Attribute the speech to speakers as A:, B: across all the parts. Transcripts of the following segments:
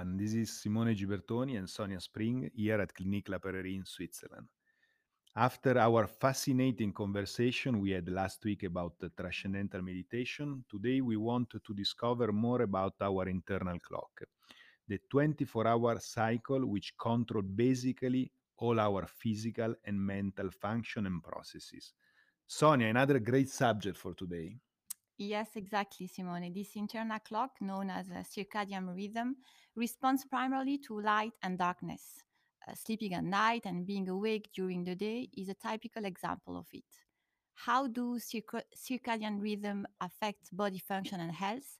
A: everyone. This is Simone Gibertoni and Sonia Spring here at Clinique La Prairie in Switzerland. After our fascinating conversation we had last week about transcendental meditation, today we want to discover more about our internal clock, the 24 hour cycle which control basically all our physical and mental function and processes. Sonia, another great subject for today.
B: Yes, exactly, Simone. This internal clock, known as a circadian rhythm, responds primarily to light and darkness uh, sleeping at night and being awake during the day is a typical example of it. How do circadian rhythm affect body function and health?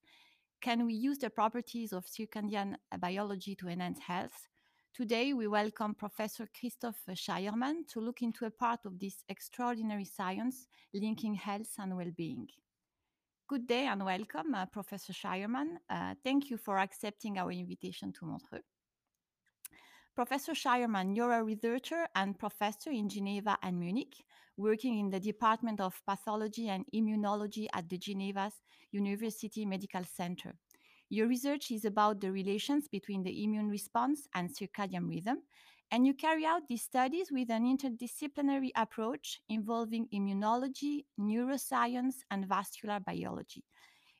B: Can we use the properties of circadian biology to enhance health? Today, we welcome Professor Christoph Scheiermann to look into a part of this extraordinary science linking health and well being. Good day and welcome, uh, Professor Scheiermann. Uh, thank you for accepting our invitation to Montreux. Professor Scheiermann, you're a researcher and professor in Geneva and Munich, working in the Department of Pathology and Immunology at the Geneva's University Medical Center. Your research is about the relations between the immune response and circadian rhythm, and you carry out these studies with an interdisciplinary approach involving immunology, neuroscience, and vascular biology.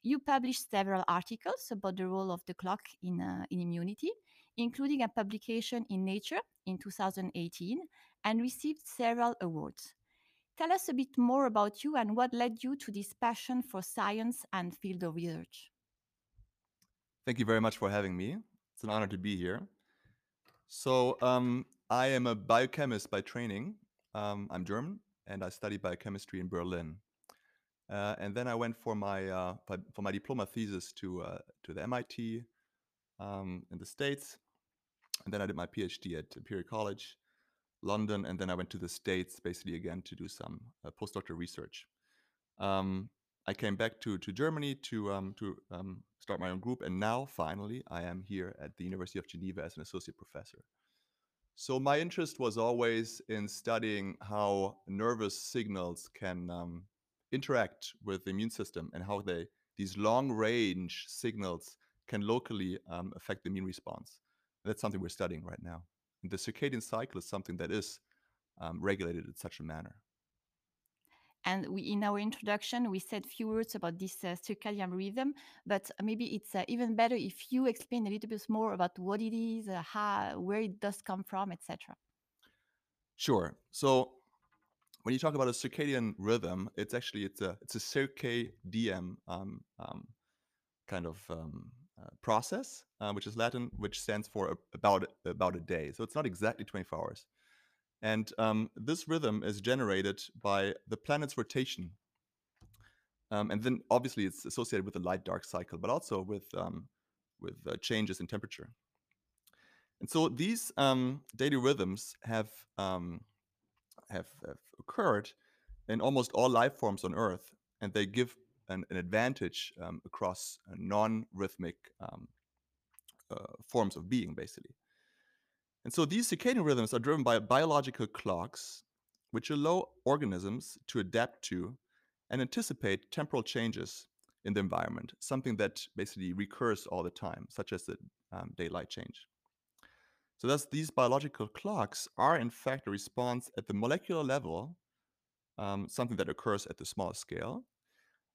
B: You published several articles about the role of the clock in, uh, in immunity, including a publication in Nature in 2018, and received several awards. Tell us a bit more about you and what led you to this passion for science and field of research.
C: Thank you very much for having me. It's an honor to be here. So, um, I am a biochemist by training. Um, I'm German and I studied biochemistry in Berlin. Uh, and then I went for my uh, for my diploma thesis to uh, to the MIT um, in the States, and then I did my PhD at Imperial College, London, and then I went to the States basically again to do some uh, postdoctoral research. Um, I came back to to Germany to um, to um, start my own group, and now finally I am here at the University of Geneva as an associate professor. So my interest was always in studying how nervous signals can um, interact with the immune system and how they these long range signals can locally um, affect the immune response. And that's something we're studying right now. And the circadian cycle is something that is um, regulated in such a manner.
B: And we, in our introduction, we said few words about this uh, circadian rhythm, but maybe it's uh, even better if you explain a little bit more about what it is, uh, how, where it does come from, etc.
C: Sure. So when you talk about a circadian rhythm, it's actually it's a it's a circadian um, um, kind of um, uh, process, uh, which is Latin, which stands for about about a day. So it's not exactly 24 hours. And um, this rhythm is generated by the planet's rotation. Um, and then obviously it's associated with the light dark cycle, but also with um, with uh, changes in temperature. And so these daily rhythms have have, have occurred in almost all life forms on Earth, and they give an, an advantage um, across non-rhythmic um, uh, forms of being, basically. And so these circadian rhythms are driven by biological clocks, which allow organisms to adapt to and anticipate temporal changes in the environment, something that basically recurs all the time, such as the um, daylight change. So thus, these biological clocks are in fact a response at the molecular level, um, something that occurs at the small scale,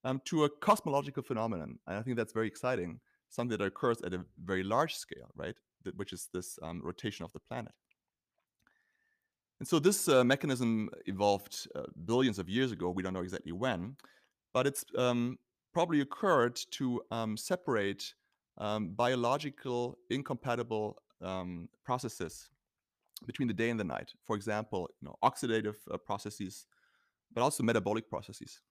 C: um, to a cosmological phenomenon. And I think that's very exciting, something that occurs at a very large scale, right? Which is this um, rotation of the planet. And so this uh, mechanism evolved uh, billions of years ago. We don't know exactly when, but it's um, probably occurred to um, separate um, biological incompatible um, processes between the day and the night. For example, you know, oxidative uh, processes, but also metabolic processes.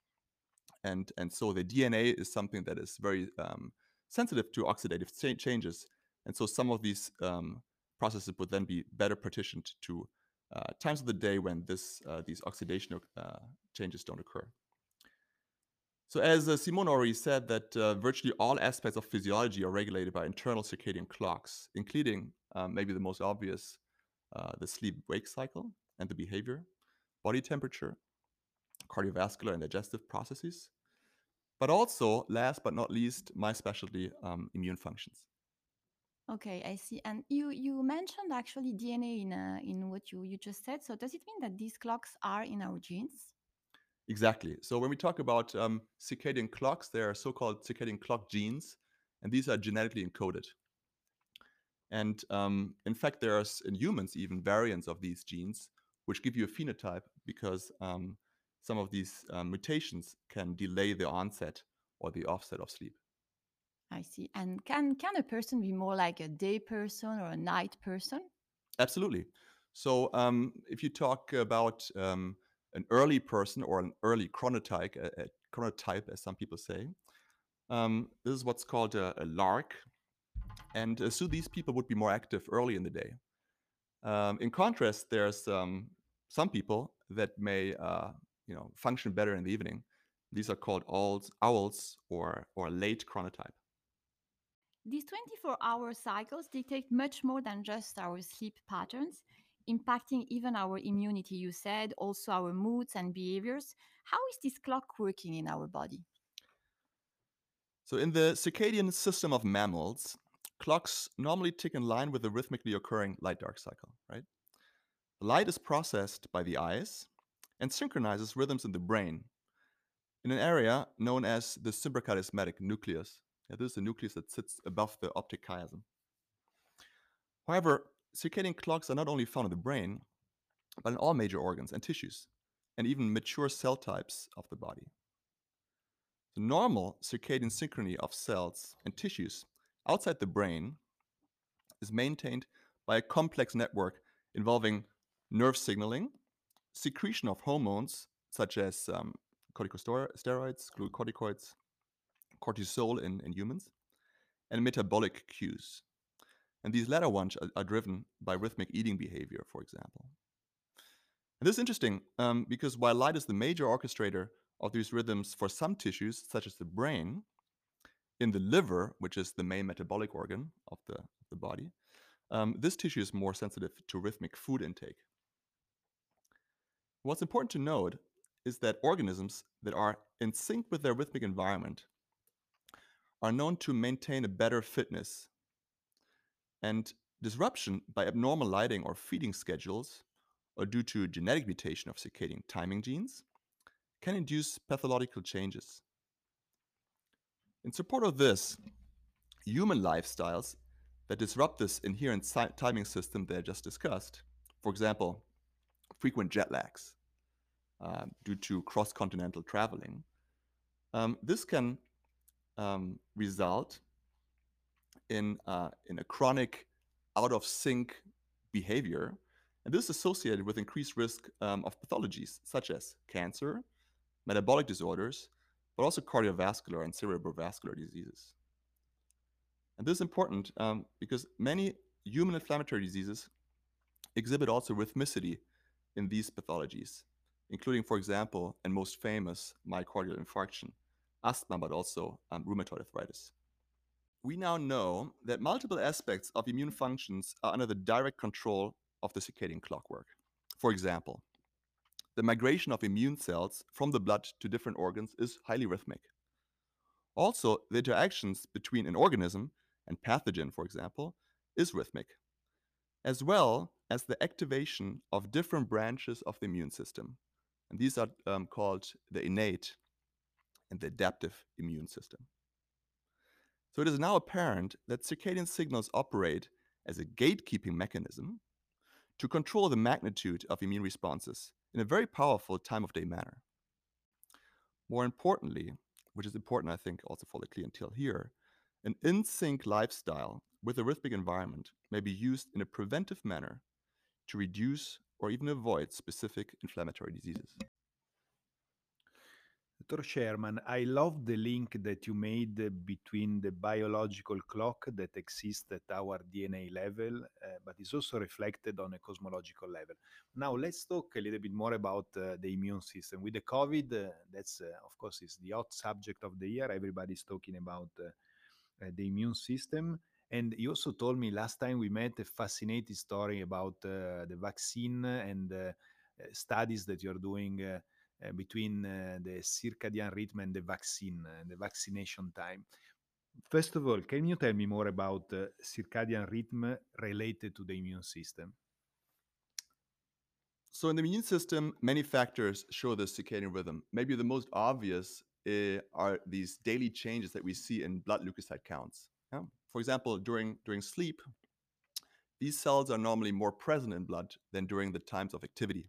C: And and so the DNA is something that is very um, sensitive to oxidative changes. And so some of these um, processes would then be better partitioned to uh, times of the day when this uh, these oxidation uh, changes don't occur. So as uh, Simone already said that virtually all aspects of physiology are regulated by internal circadian clocks, including maybe the most obvious, the sleep-wake cycle and the behavior, body temperature, cardiovascular and digestive processes, but also, last but not least, my specialty, um, immune functions.
B: Okay, I see. And you you mentioned actually DNA in uh, in what you you just said. So does it mean that these clocks are in our genes?
C: Exactly. So when we talk about um, circadian clocks, there are so-called circadian clock genes, and these are genetically encoded. And um, in fact, there's in humans even variants of these genes, which give you a phenotype because um, some of these um, mutations can delay the onset or the offset of sleep.
B: I see. And can can a person be more like a day person or a night person?
C: Absolutely. So um, if you talk about um, an early person or an early chronotype, a, a chronotype, as some people say, um, this is what's called a, a lark, and uh, so these people would be more active early in the day. Um, in contrast, there's um, some people that may uh, you know function better in the evening. These are called owls, owls or or late chronotype.
B: These 24-hour cycles dictate much more than just our sleep patterns, impacting even our immunity, you said, also our moods and behaviors. How is this clock working in our body?
C: So in the circadian system of mammals, clocks normally tick in line with the rhythmically occurring light dark cycle, right? Light is processed by the eyes and synchronizes rhythms in the brain in an area known as the suprachiasmatic nucleus. This is the nucleus that sits above the optic chiasm. However, circadian clocks are not only found in the brain, but in all major organs and tissues, and even mature cell types of the body. The normal circadian synchrony of cells and tissues outside the brain is maintained by a complex network involving nerve signaling, secretion of hormones such as um, corticosteroids, glucocorticoids, cortisol in, in humans, and metabolic cues. And these latter ones are, are driven by rhythmic eating behavior, for example. And this is interesting um, because while light is the major orchestrator of these rhythms for some tissues, such as the brain, in the liver, which is the main metabolic organ of the, the body, um, this tissue is more sensitive to rhythmic food intake. What's important to note is that organisms that are in sync with their rhythmic environment are known to maintain a better fitness. And disruption by abnormal lighting or feeding schedules, or due to genetic mutation of circadian timing genes, can induce pathological changes. In support of this, human lifestyles that disrupt this inherent si- timing system that I just discussed, for example, frequent jet lags uh, due to cross continental traveling, um, this can um, result in, uh, in a chronic out of sync behavior. And this is associated with increased risk um, of pathologies such as cancer, metabolic disorders, but also cardiovascular and cerebrovascular diseases. And this is important um, because many human inflammatory diseases exhibit also rhythmicity in these pathologies, including, for example, and most famous, myocardial infarction, asthma, but also um, rheumatoid arthritis. We now know that multiple aspects of immune functions are under the direct control of the circadian clockwork. For example, the migration of immune cells from the blood to different organs is highly rhythmic. Also, the interactions between an organism and pathogen, for example, is rhythmic, as well as the activation of different branches of the immune system. And these are um, called the innate and the adaptive immune system. So it is now apparent that circadian signals operate as a gatekeeping mechanism to control the magnitude of immune responses in a very powerful time of day manner. More importantly, which is important, I think, also for the clientele here, an in sync lifestyle with a rhythmic environment may be used in a preventive manner to reduce or even avoid specific inflammatory diseases.
A: Dr. Scheiermann, I love the link that you made between the biological clock that exists at our DNA level, uh, but is also reflected on a cosmological level. Now, let's talk a little bit more about uh, the immune system. With the COVID, uh, that's, of course, is the hot subject of the year. Everybody's talking about the immune system. And you also told me last time we met a fascinating story about the vaccine and studies that you're doing between uh, the circadian rhythm and the vaccine and the vaccination time. First of all, can you tell me more about circadian rhythm related to the immune system?
C: So, in the immune system, many factors show the circadian rhythm. Maybe the most obvious uh, are these daily changes that we see in blood leukocyte counts. Yeah? For example, during, during sleep, these cells are normally more present in blood than during the times of activity.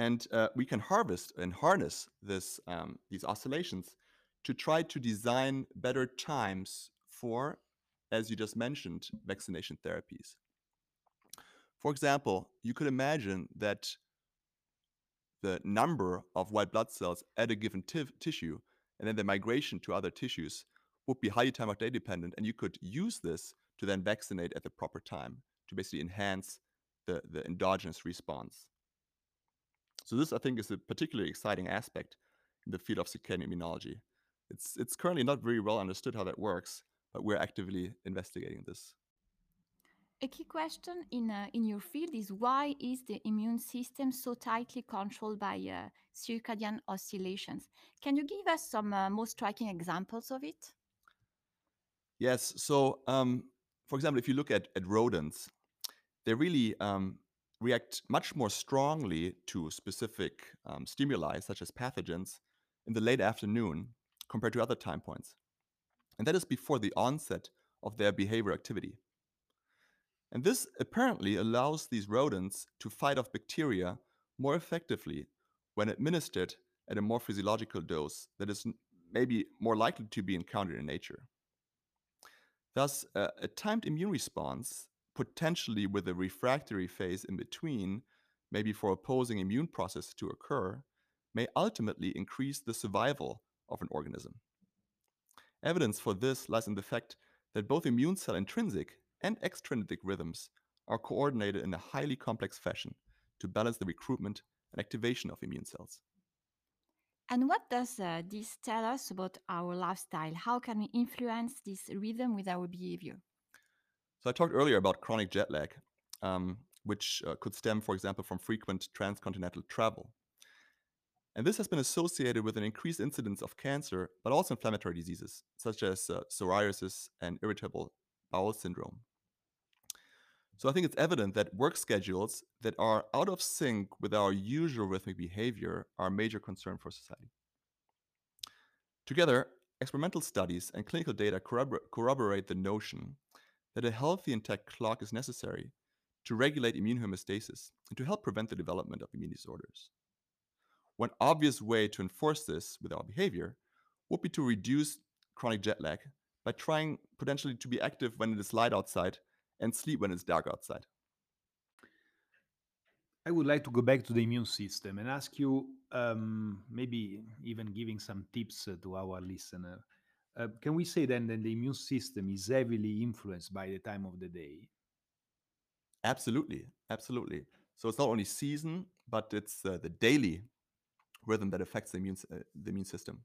C: And uh, we can harvest and harness this, um, these oscillations to try to design better times for, as you just mentioned, vaccination therapies. For example, you could imagine that the number of white blood cells at a given tissue and then the migration to other tissues would be highly time of day dependent. And you could use this to then vaccinate at the proper time to basically enhance the, the endogenous response. So this, I think, is a particularly exciting aspect in the field of circadian immunology. It's, it's currently not very well understood how that works, but we're actively investigating this.
B: A key question in, uh, in your field is why is the immune system so tightly controlled by uh, circadian oscillations? Can you give us some uh, most striking examples of it?
C: Yes. So, um, for example, if you look at, at rodents, they really um, react much more strongly to specific um, stimuli, such as pathogens, in the late afternoon compared to other time points. And that is before the onset of their behavior activity. And this apparently allows these rodents to fight off bacteria more effectively when administered at a more physiological dose that is maybe more likely to be encountered in nature. Thus, uh, a timed immune response, potentially with a refractory phase in between, maybe for opposing immune process to occur, may ultimately increase the survival of an organism. Evidence for this lies in the fact that both immune cell intrinsic and extrinsic rhythms are coordinated in a highly complex fashion to balance the recruitment and activation of immune cells.
B: And what does uh, this tell us about our lifestyle? How can we influence this rhythm with our behavior?
C: So, I talked earlier about chronic jet lag, um, which uh, could stem, for example, from frequent transcontinental travel. And this has been associated with an increased incidence of cancer, but also inflammatory diseases, such as uh, psoriasis and irritable bowel syndrome. So I think it's evident that work schedules that are out of sync with our usual rhythmic behavior are a major concern for society. Together, experimental studies and clinical data corroborate the notion that a healthy intact clock is necessary to regulate immune homeostasis and to help prevent the development of immune disorders. One obvious way to enforce this with our behavior would be to reduce chronic jet lag by trying potentially to be active when it is light outside and sleep when it's dark outside.
A: I would like to go back to the immune system and ask you, um, maybe even giving some tips uh, to our listener. Uh, can we say then that the immune system is heavily influenced by the time of the day?
C: Absolutely, absolutely. So it's not only season, but it's uh, the daily rhythm that affects the immune uh, the immune system.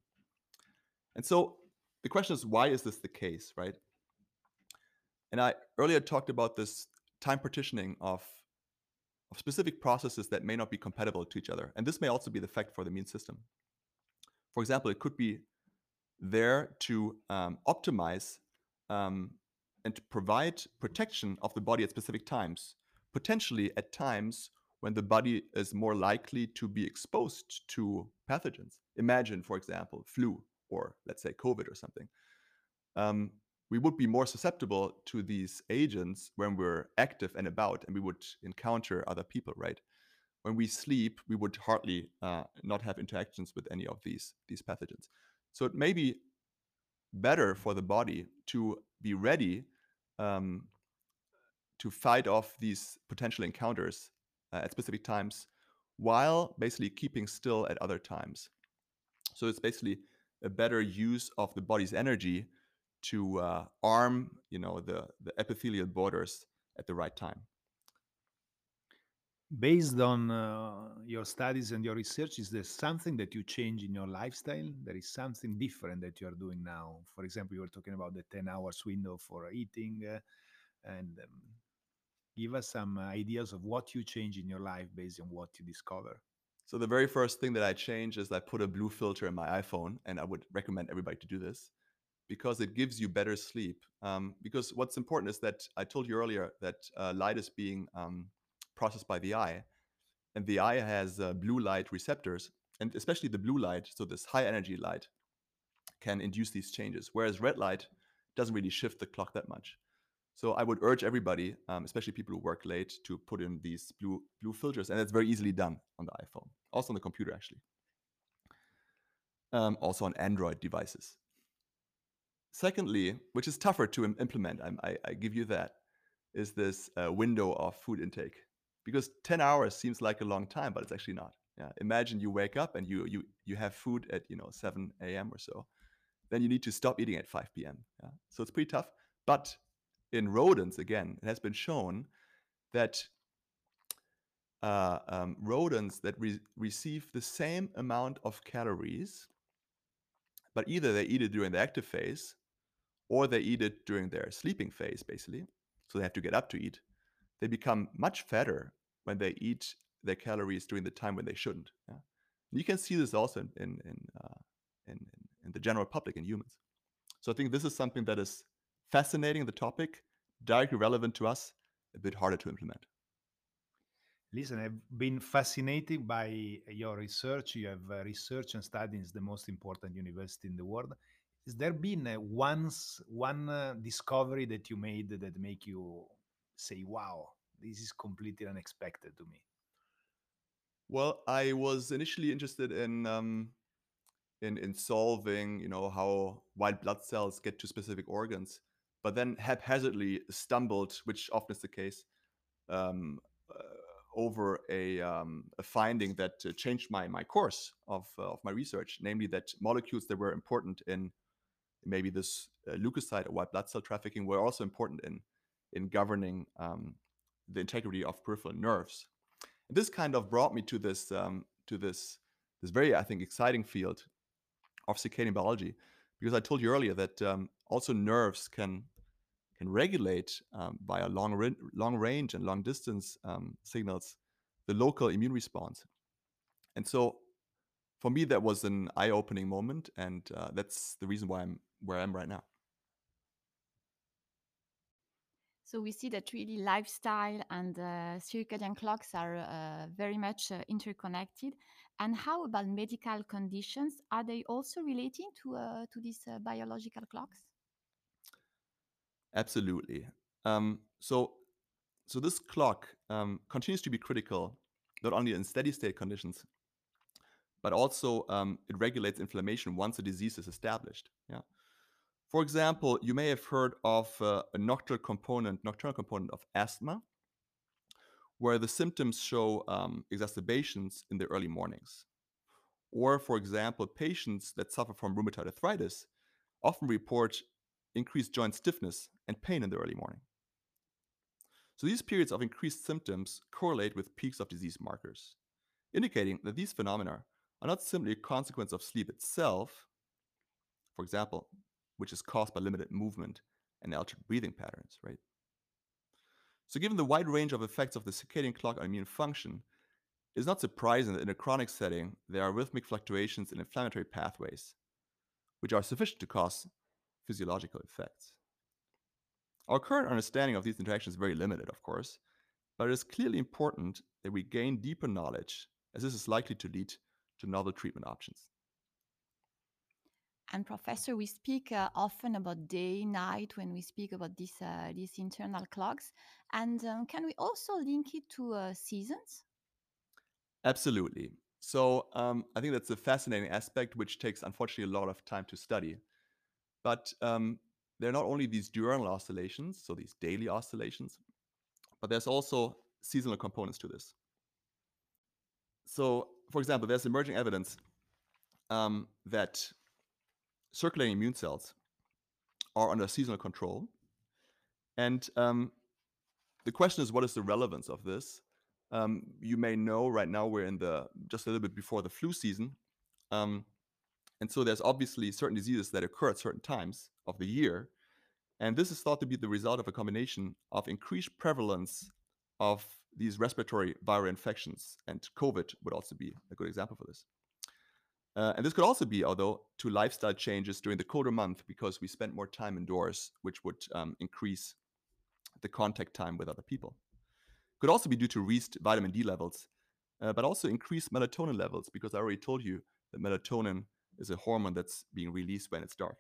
C: And so the question is, why is this the case, right? And I earlier talked about this time partitioning of, of specific processes that may not be compatible to each other. And this may also be the fact for the immune system. For example, it could be there to um, optimize um, and to provide protection of the body at specific times, potentially at times when the body is more likely to be exposed to pathogens. Imagine, for example, flu or let's say COVID or something. Um, we would be more susceptible to these agents when we're active and about and we would encounter other people right when we sleep we would hardly uh, not have interactions with any of these these pathogens so it may be better for the body to be ready um, to fight off these potential encounters uh, at specific times while basically keeping still at other times. So it's basically a better use of the body's energy to uh, arm you know the the epithelial borders at the right time
A: based on uh, your studies and your research is there something that you change in your lifestyle? There is something different that you are doing now. For example you were talking about the 10 hours window for eating uh, and um, give us some ideas of what you change in your life based on what you discover.
C: So the very first thing that i change is i put a blue filter in my iphone and i would recommend everybody to do this because it gives you better sleep. Um, because what's important is that I told you earlier that uh, light is being um, processed by the eye, and the eye has uh, blue light receptors, and especially the blue light, so this high energy light, can induce these changes, whereas red light doesn't really shift the clock that much. So I would urge everybody, um, especially people who work late, to put in these blue blue filters, and it's very easily done on the iPhone, also on the computer actually, um, also on Android devices. Secondly, which is tougher to Im- implement, I, I, give you that, is this uh, window of food intake, because 10 hours seems like a long time, but it's actually not. Yeah, imagine you wake up and you you you have food at you know 7 a.m. or so, then you need to stop eating at 5 p.m. Yeah? So it's pretty tough, but in rodents, again, it has been shown that uh, um, rodents that re- receive the same amount of calories, but either they eat it during the active phase or they eat it during their sleeping phase, basically. So they have to get up to eat. They become much fatter when they eat their calories during the time when they shouldn't. Yeah? you can see this also in in in, uh, in in the general public in humans. So I think this is something that is fascinating, the topic, directly relevant to us, a bit harder to implement.
A: Listen, I've been fascinated by your research. You have uh, research and studied in the most important university in the world. Has there been uh, once one uh, discovery that you made that make you say, "Wow, this is completely unexpected to me"?
C: Well, I was initially interested in um, in in solving, you know, how white blood cells get to specific organs, but then haphazardly stumbled, which often is the case, um, uh, over a, um, a, finding that uh, changed my my course of uh, of my research, namely that molecules that were important in maybe this uh, leukocyte or white blood cell trafficking were also important in in governing um, the integrity of peripheral nerves. And this kind of brought me to this um, to this this very I think exciting field of circadian biology because I told you earlier that um, also nerves can can regulate um, via long ra- long range and long distance um, signals the local immune response, and so for me that was an eye opening moment, and uh, that's the reason why I'm where I am right now.
B: So we see that really lifestyle and uh, circadian clocks are uh, very much uh, interconnected. And how about medical conditions? Are they also relating to uh, to these uh, biological clocks?
C: Absolutely. Um, so so this clock um, continues to be critical not only in steady state conditions, but also um, it regulates inflammation once a disease is established. Yeah. For example, you may have heard of uh, a nocturnal component, nocturnal component of asthma, where the symptoms show um, exacerbations in the early mornings. Or, for example, patients that suffer from rheumatoid arthritis often report increased joint stiffness and pain in the early morning. So, these periods of increased symptoms correlate with peaks of disease markers, indicating that these phenomena are not simply a consequence of sleep itself, for example, which is caused by limited movement and altered breathing patterns, right? So, given the wide range of effects of the circadian clock on immune function, it's not surprising that in a chronic setting, there are rhythmic fluctuations in inflammatory pathways, which are sufficient to cause physiological effects. Our current understanding of these interactions is very limited, of course, but it is clearly important that we gain deeper knowledge, as this is likely to lead to novel treatment options.
B: And professor, we speak uh, often about day, night when we speak about these uh, these internal clocks. And um, can we also link it to uh, seasons?
C: Absolutely. So um, I think that's a fascinating aspect, which takes unfortunately a lot of time to study. But um, there are not only these diurnal oscillations, so these daily oscillations, but there's also seasonal components to this. So, for example, there's emerging evidence um, that circulating immune cells are under seasonal control. And um, the question is, what is the relevance of this? Um, you may know right now we're in the just a little bit before the flu season. Um, and so there's obviously certain diseases that occur at certain times of the year. And this is thought to be the result of a combination of increased prevalence of these respiratory viral infections. And COVID would also be a good example for this. Uh, and this could also be, although, to lifestyle changes during the colder month because we spend more time indoors, which would um, increase the contact time with other people. Could also be due to reduced vitamin D levels, uh, but also increased melatonin levels because I already told you that melatonin is a hormone that's being released when it's dark.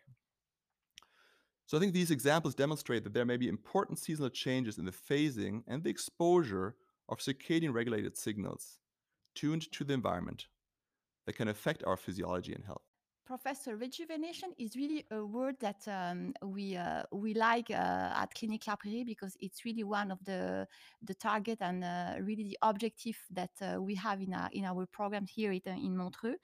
C: So I think these examples demonstrate that there may be important seasonal changes in the phasing and the exposure of circadian regulated signals tuned to the environment that can affect our physiology and health.
B: Professor, rejuvenation is really a word that um, we uh, we like uh, at Clinique La Prairie because it's really one of the the target and uh, really the objective that uh, we have in our in our program here in, in Montreux.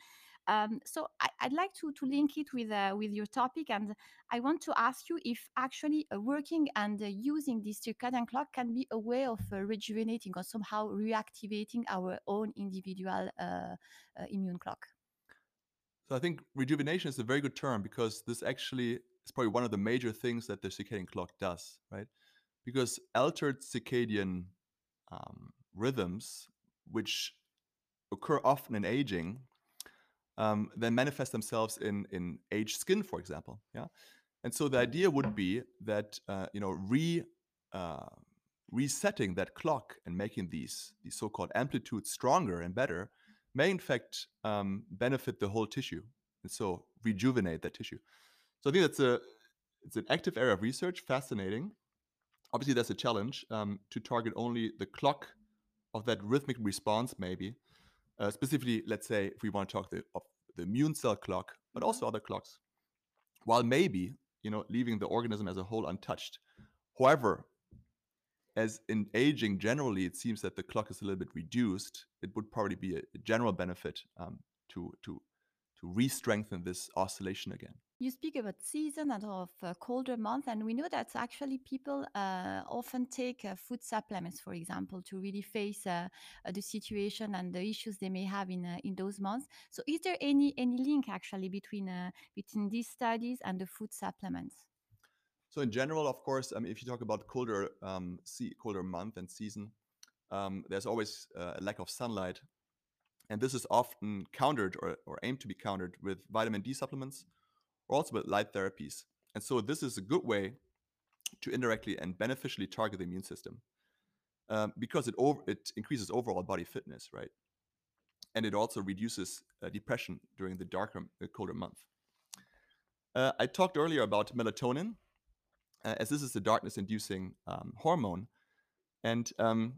B: Um, so I, would like to, to link it with uh, with your topic, and I want to ask you if actually uh, working and using this circadian clock can be a way of rejuvenating or somehow reactivating our own individual immune clock.
C: So I think rejuvenation is a very good term because this actually is probably one of the major things that the circadian clock does, right? Because altered circadian um, rhythms, which occur often in aging, um, then manifest themselves in in aged skin, for example. Yeah, and so the idea would be that uh, you know re uh, resetting that clock and making these these so-called amplitudes stronger and better may in fact um, benefit the whole tissue and so rejuvenate that tissue. So I think that's a it's an active area of research, fascinating. Obviously, that's a challenge um, to target only the clock of that rhythmic response, maybe. Uh, specifically, let's say if we want to talk the, of the immune cell clock, but mm-hmm. also other clocks, while maybe you know leaving the organism as a whole untouched. However, as in aging generally, it seems that the clock is a little bit reduced. It would probably be a, a general benefit um, to to to re-strengthen this oscillation again.
B: You speak about season and of colder month, and we know that actually people uh, often take uh, food supplements, for example, to really face uh, uh, the situation and the issues they may have in uh, in those months. So, is there any any link actually between between these studies and the food supplements?
C: So, in general, of course, um, if you talk about colder um, colder month and season, um, there's always a lack of sunlight and this is often countered or, or aimed to be countered with vitamin D supplements or also with light therapies. And so this is a good way to indirectly and beneficially target the immune system um, because it, over, it increases overall body fitness, right? And it also reduces uh, depression during the darker, uh, colder month. Uh, I talked earlier about melatonin, uh, as this is a darkness inducing um, hormone. And um,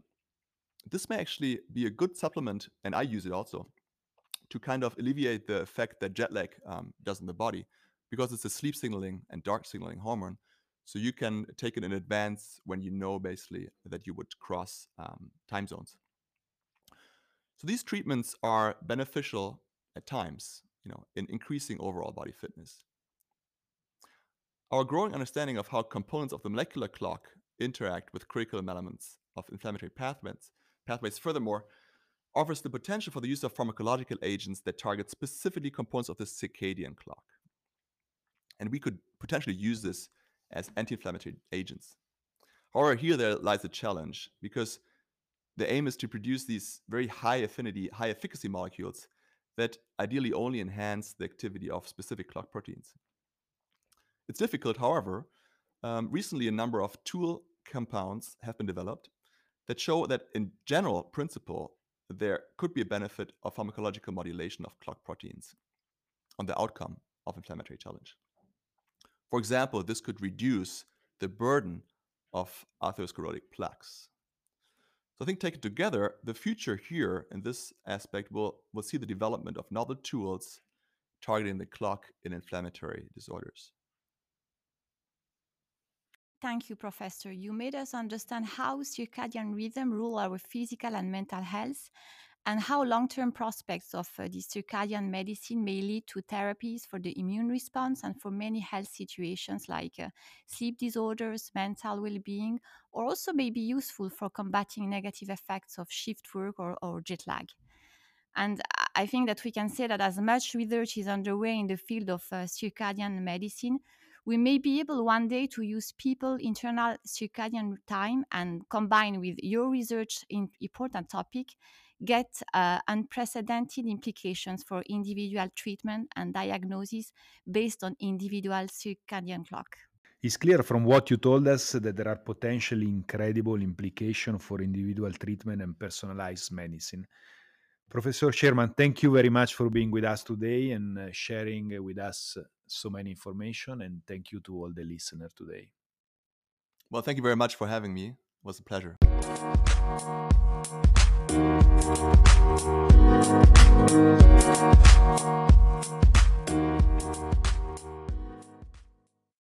C: this may actually be a good supplement, and I use it also to kind of alleviate the effect that jet lag um, does in the body because it's a sleep signaling and dark signaling hormone. So you can take it in advance when you know basically that you would cross um, time zones. So these treatments are beneficial at times, you know, in increasing overall body fitness. Our growing understanding of how components of the molecular clock interact with critical elements of inflammatory pathways pathways, furthermore, offers the potential for the use of pharmacological agents that target specifically components of the circadian clock. And we could potentially use this as anti inflammatory agents. However, here there lies a challenge because the aim is to produce these very high affinity, high efficacy molecules that ideally only enhance the activity of specific clock proteins. It's difficult, however. Um, recently, a number of tool compounds have been developed that show that in general principle, there could be a benefit of pharmacological modulation of clock proteins on the outcome of inflammatory challenge. For example, this could reduce the burden of atherosclerotic plaques. So I think taken together, the future here in this aspect will, will see the development of novel tools targeting the clock in inflammatory disorders.
B: Thank you, Professor. You made us understand how circadian rhythm rule our physical and mental health and how long-term prospects of uh, this circadian medicine may lead to therapies for the immune response and for many health situations like uh, sleep disorders, mental well-being, or also may be useful for combating negative effects of shift work or, or jet lag. And I think that we can say that as much research is underway in the field of uh, circadian medicine, we may be able one day to use people internal circadian time and combine with your research in important topic get uh, unprecedented implications for individual treatment and diagnosis based on individual circadian clock.
A: It's clear from what you told us that there are potentially incredible implications for individual treatment and personalized medicine. Professor Scheiermann, thank you very much for being with us today and uh, sharing with us so many information. And thank you to all the listeners today.
C: Well, thank you very much for having me. It was a pleasure. Thank you.